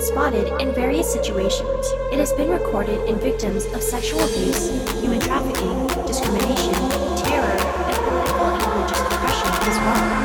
been spotted in various situations. It has been recorded in victims of sexual abuse, human trafficking, discrimination, terror, and political and religious oppression as well.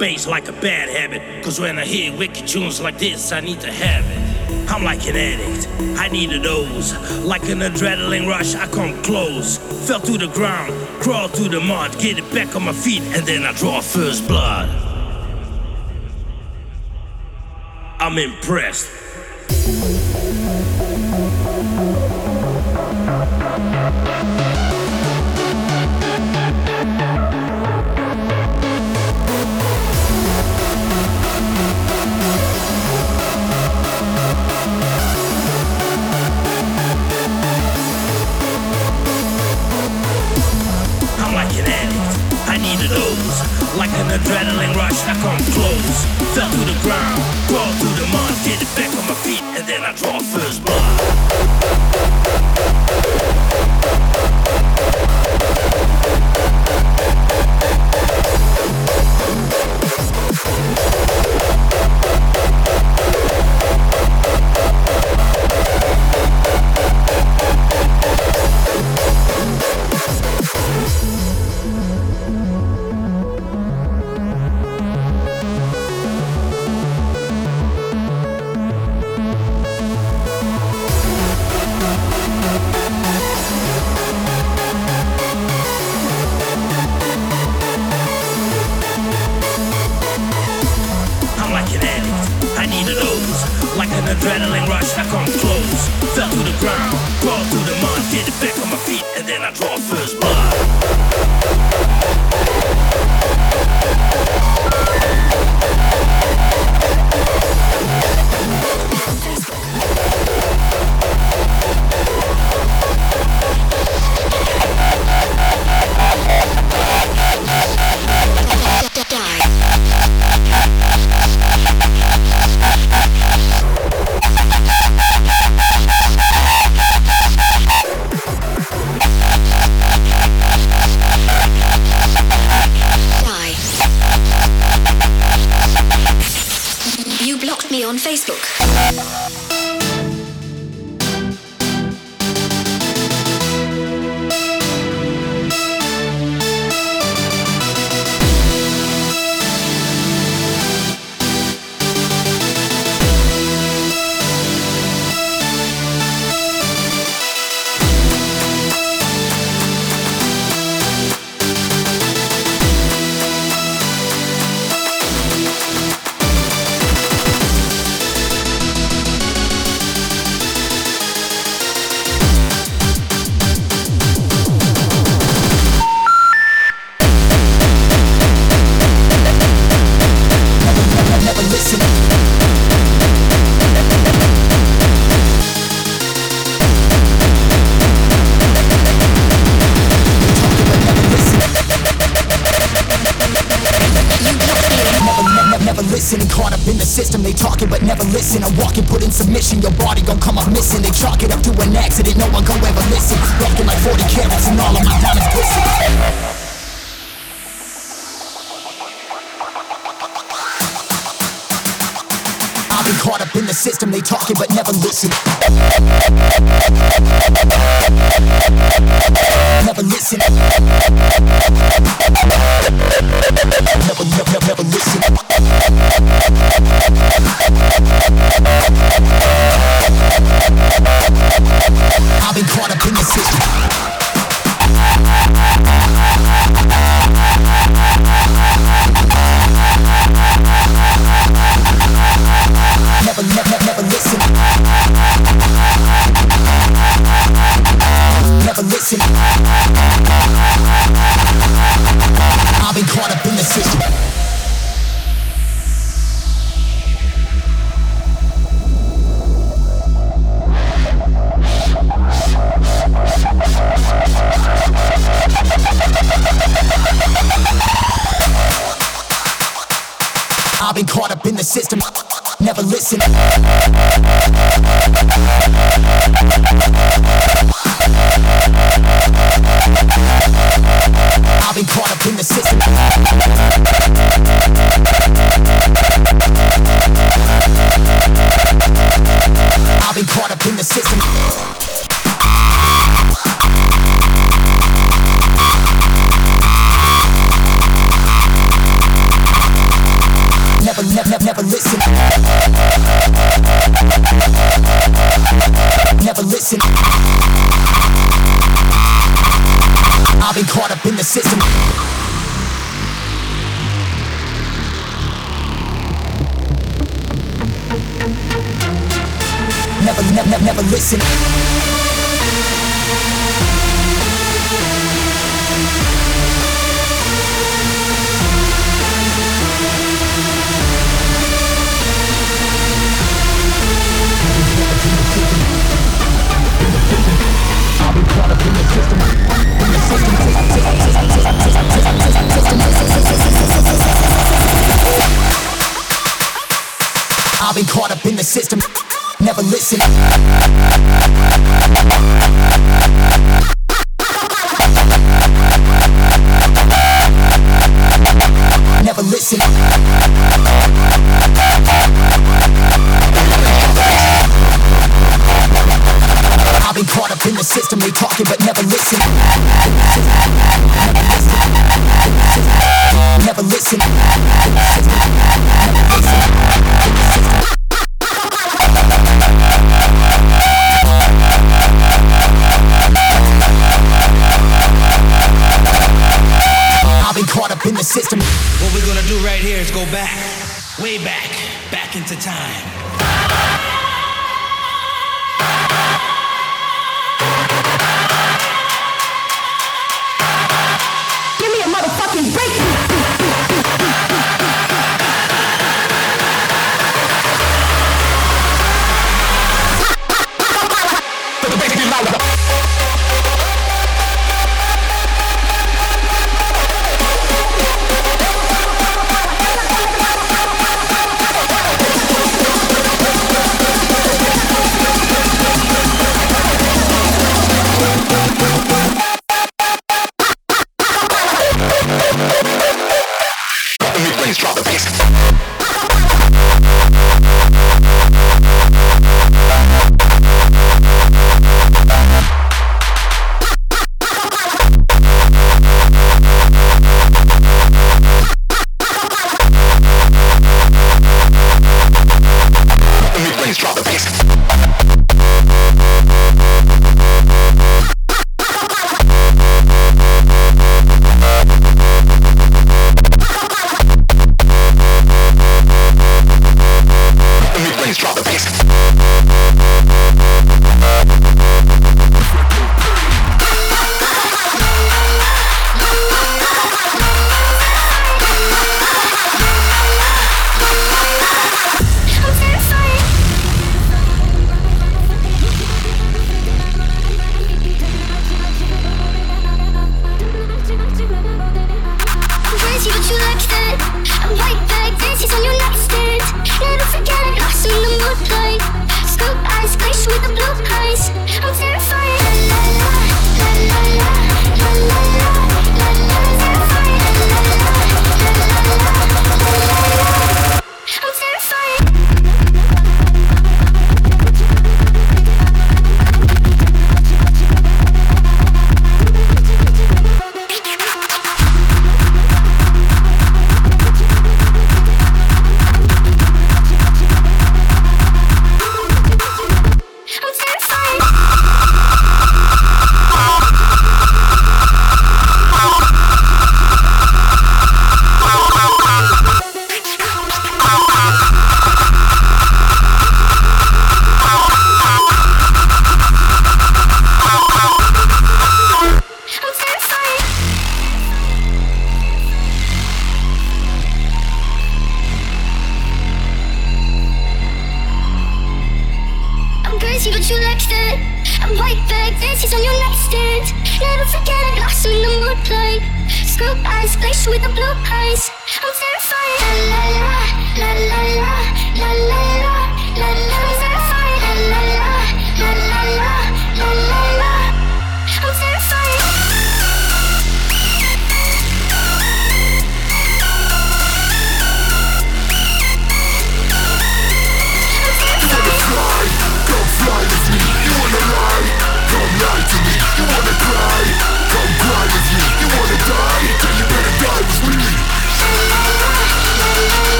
Bass like a bad habit. Cause when I hear wicked tunes like this, I need to have it. I'm like an addict, I need a dose. Like an adrenaline rush, I come close. Fell to the ground, crawl through the mud, get it back on my feet, and then I draw first blood. I'm impressed. Never listen. Never, never, never listen. I've been caught up in the system. I've been caught up in the system. I've been caught up in the system. Never listen. I've been caught up in the system. I've been caught up in the system. Never, never listen. I've been caught up in the system, never listen. Never listen. I've been caught up in the system, they but never listen. Never listen. Never listen. System. What we're gonna do right here is go back, way back, back into time.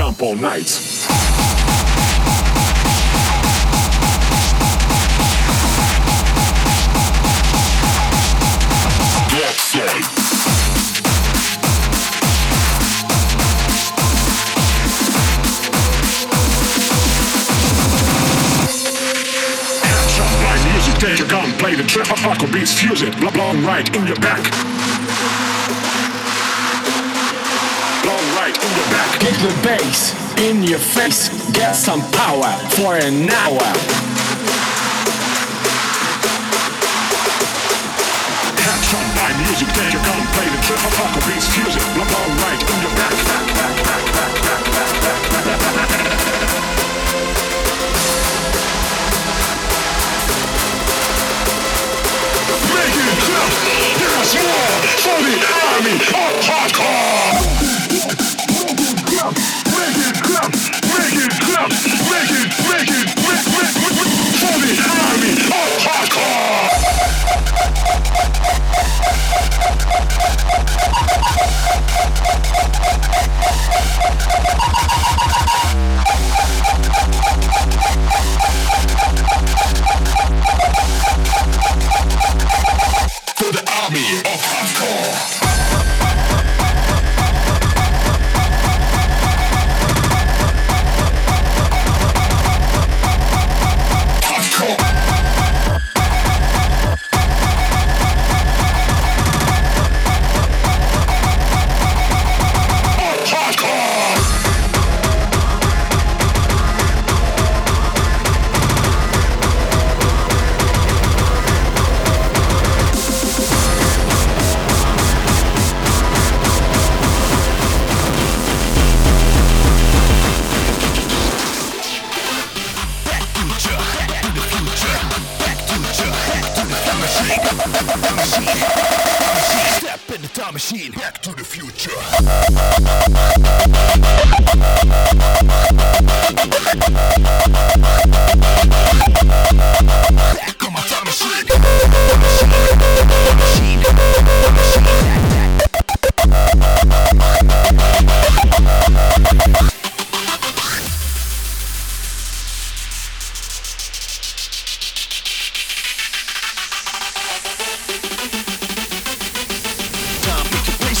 Jump, all night. Take your gun, play the trip, hardcore beats, fuse it, blah blah right in your back. Kick the bass in your face. Get some power for an hour. Action, my music, take your gun, play the trip, hardcore beats, fuse it, blah blah right in your back. back, back, back, back, back, back, back, back. It clap, there's more for the army of hardcore out.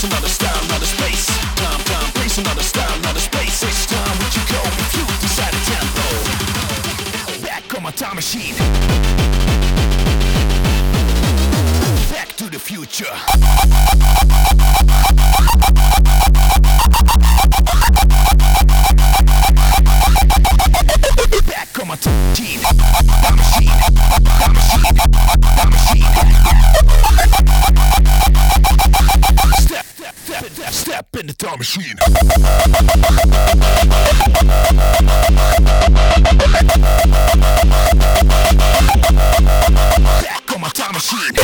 Another another space. Time, time, another another space. Time, would you go if you decide a tempo? Back on my time machine. Back to the future. Back on my time machine. Time machine. Time machine. Time machine. Step, step, in the time machine. Back on my time machine.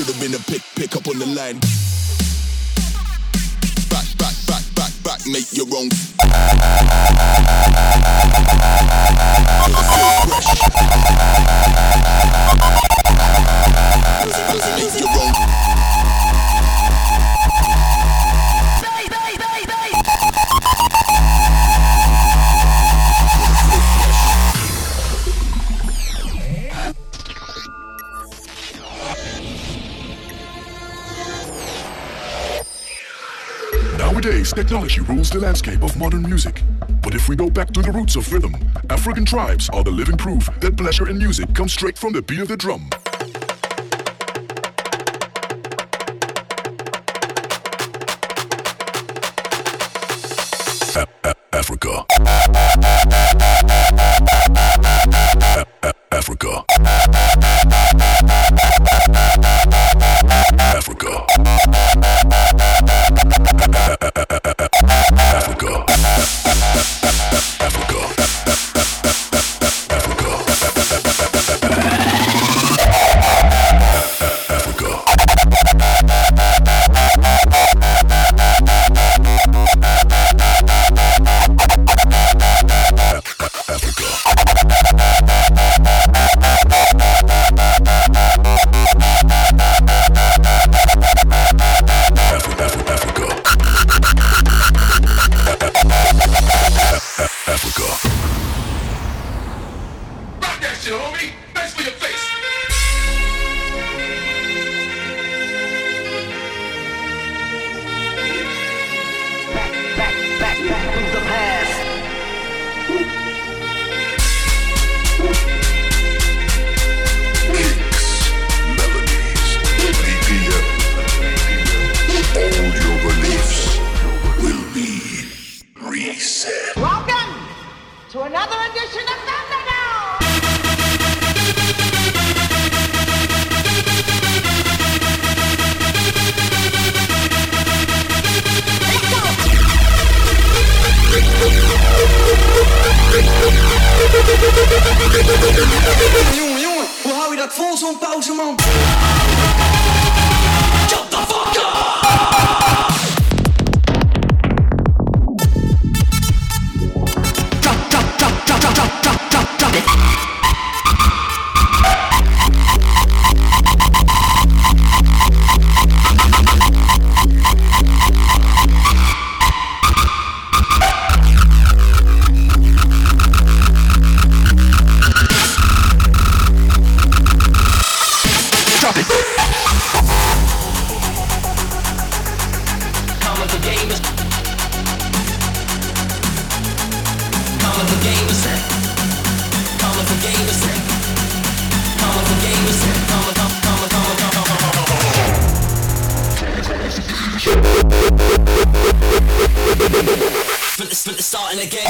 Should have been a pick, pick up on the line. Back, back, back, back, back, make your own. Doesn't, doesn't make your own. Nowadays, technology rules the landscape of modern music. But if we go back to the roots of rhythm, African tribes are the living proof that pleasure in music comes straight from the beat of the drum. Africa. Africa. Africa. from the start in the game.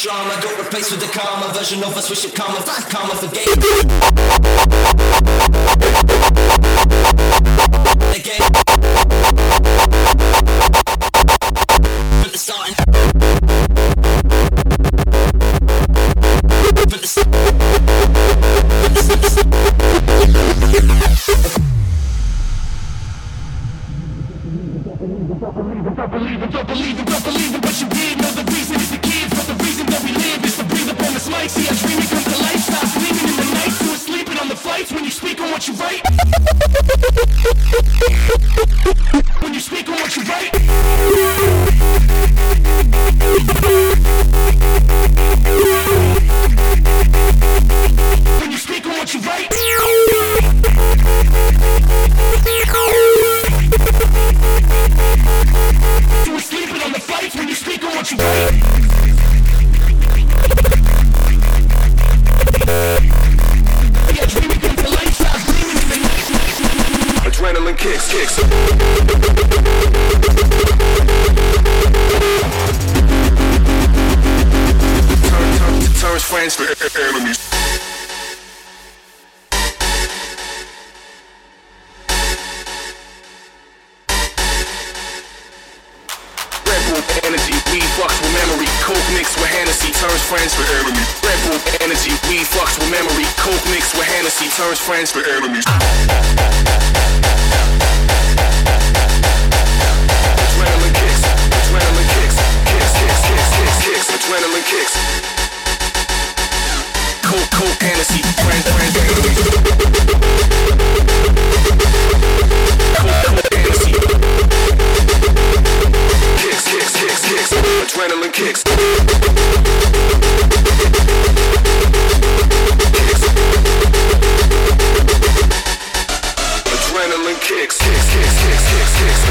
Drama got replaced with the calmer version of us. We should calm off, calm off. nigga, what you? Adrenaline kicks, kicks. Friends to enemies. friends for enemies. Red Bull energy, weed fucks with memory. Coke mixed with Hennessy turns friends for enemies. Adrenaline kicks, adrenaline kicks, kicks, kicks, kicks, kicks, kicks, adrenaline kicks adrenaline kicks adrenaline kicks, kicks, kicks, kicks, kicks,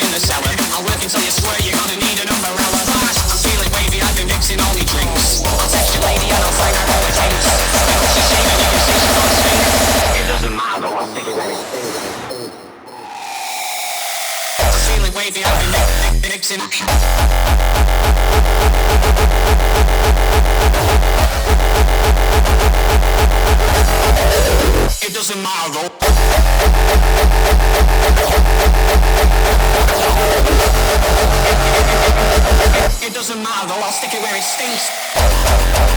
in the south. Doesn't matter. It doesn't matter I'll stick it where it stinks.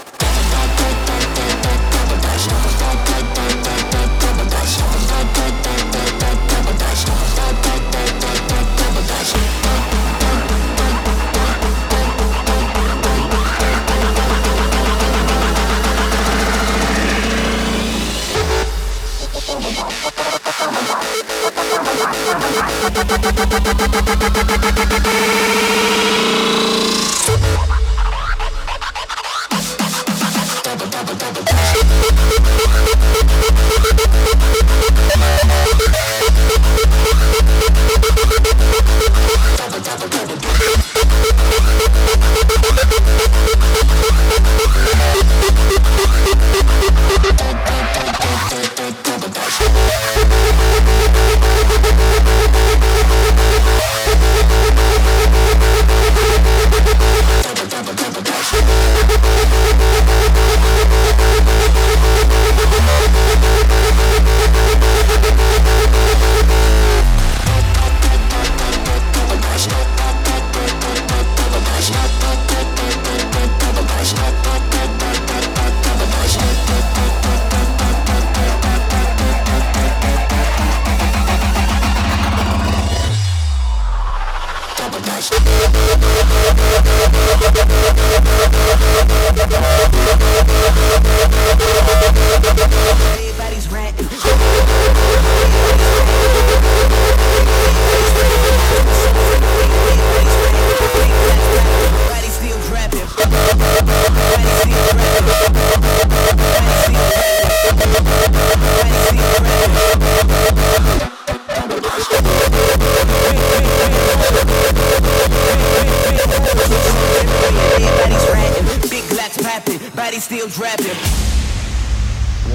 Still trapping.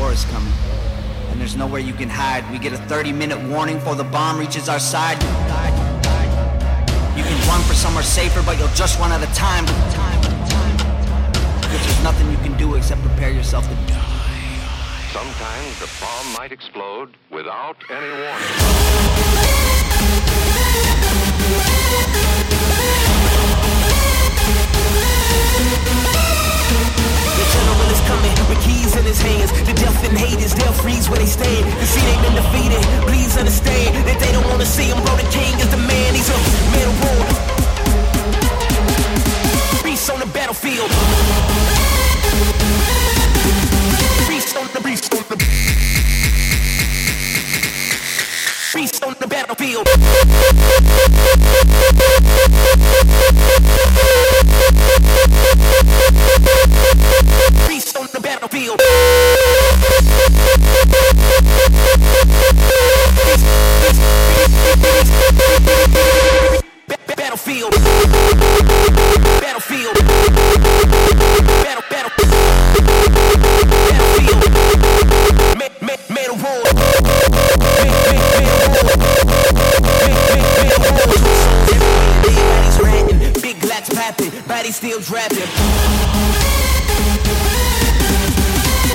War is coming, and there's nowhere you can hide. We get a 30 minute warning before the bomb reaches our side. You can run for somewhere safer, but you'll just run out of time. Because there's nothing you can do except prepare yourself to die. Sometimes the bomb might explode without any warning. The gentleman is coming with keys in his hands. The death and haters, they'll freeze where they stand. Cause he ain't been defeated. Please understand that they don't wanna see him, bro. The king is the man. He's a man of war. Beast on the battlefield. Beast on the beast on the Beast on the battlefield. Beast on the battlefield. Battlefield. Battlefield. Battle, battle. Battlefield. Blacks. Body still trapping.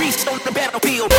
Beast on the. Battlefield.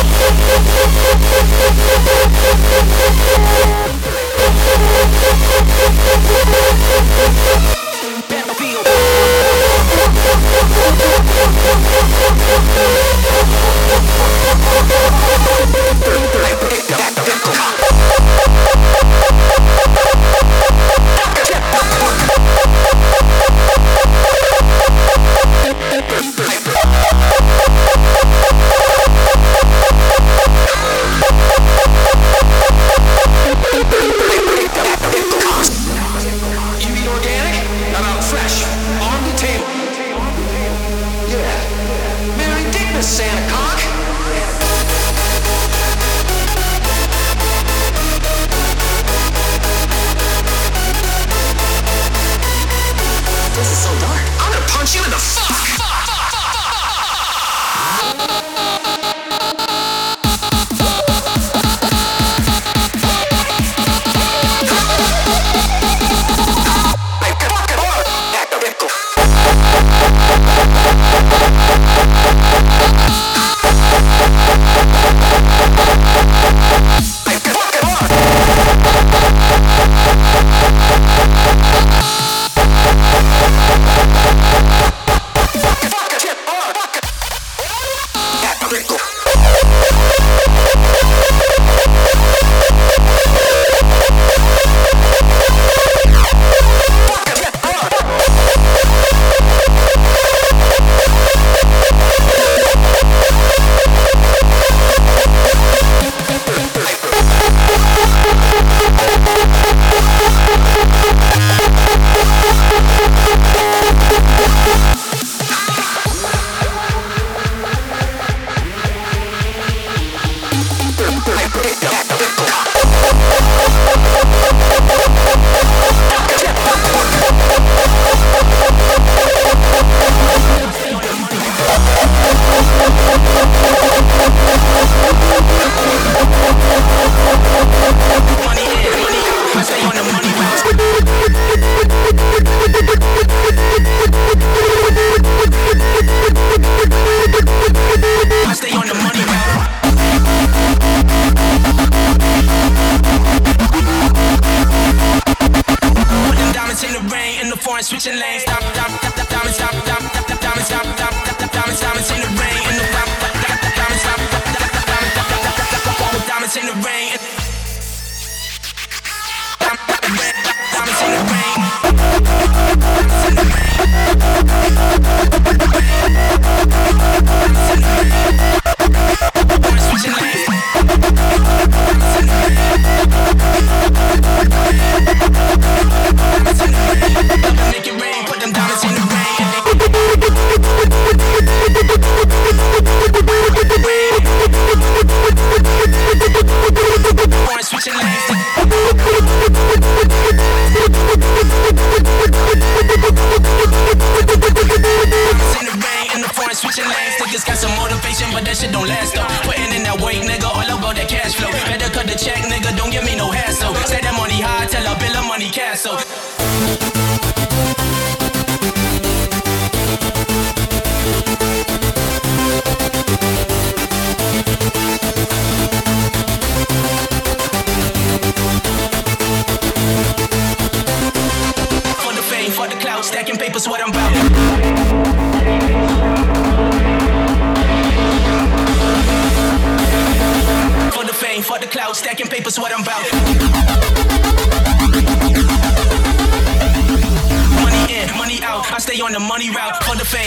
switching lanes. Niggas got some motivation, but that shit don't last though. Putting in that work, nigga, all about that cash flow. Better cut the check, nigga, don't give me no hassle. Say that money high, tell her bill money castle.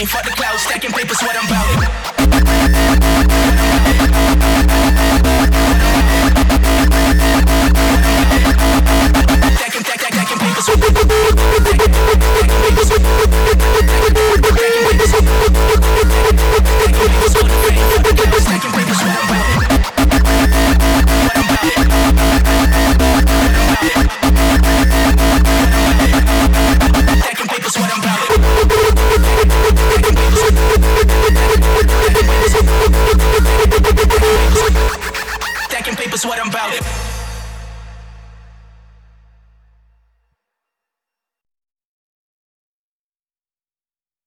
Fuck the clouds,